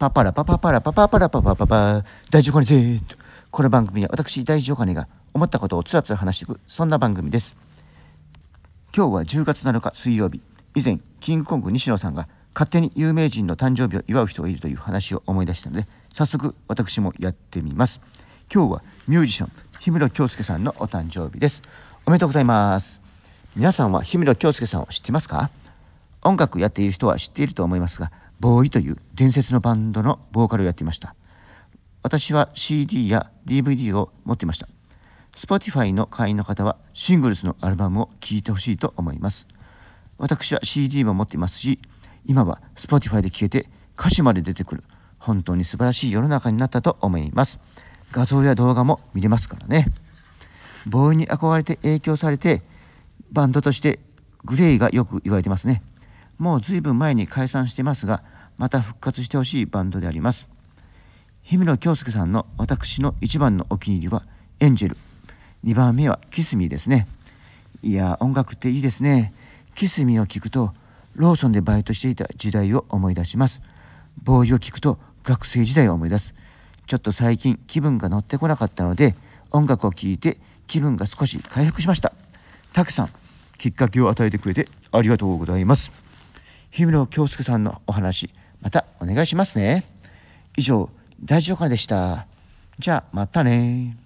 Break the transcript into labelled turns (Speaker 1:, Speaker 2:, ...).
Speaker 1: パパラパパパラパパパラパパパパ。大丈夫かねぜこの番組は私大丈夫かねが思ったことをつらつら話していくそんな番組です。今日は10月7日水曜日。以前キングコング西野さんが勝手に有名人の誕生日を祝う人がいるという話を思い出したので早速私もやってみます。今日はミュージシャン氷室京介さんのお誕生日です。おめでとうございます。皆さんは氷室京介さんを知ってますか？音楽やっている人は知っていると思いますがボーイという伝説のバンドのボーカルをやっていました。私は CD や DVD を持っていました。Spotify の会員の方はシングルスのアルバムを聴いてほしいと思います。私は CD も持っていますし今は Spotify で聴けて歌詞まで出てくる本当に素晴らしい世の中になったと思います。画像や動画も見れますからね。ボーイに憧れて影響されてバンドとしてグレイがよく言われてますね。もう随分前に解散してますがまた復活してほしいバンドであります。氷室京介さんの私の一番のお気に入りはエンジェル。2番目はキスミーですね。いや音楽っていいですね。キスミーを聞くとローソンでバイトしていた時代を思い出します。ボーイを聞くと学生時代を思い出す。ちょっと最近気分が乗ってこなかったので音楽を聴いて気分が少し回復しました。たくさんきっかけを与えてくれてありがとうございます。氷室京介さんのお話。またお願いしますね。以上大丈夫かでした。じゃあまたね。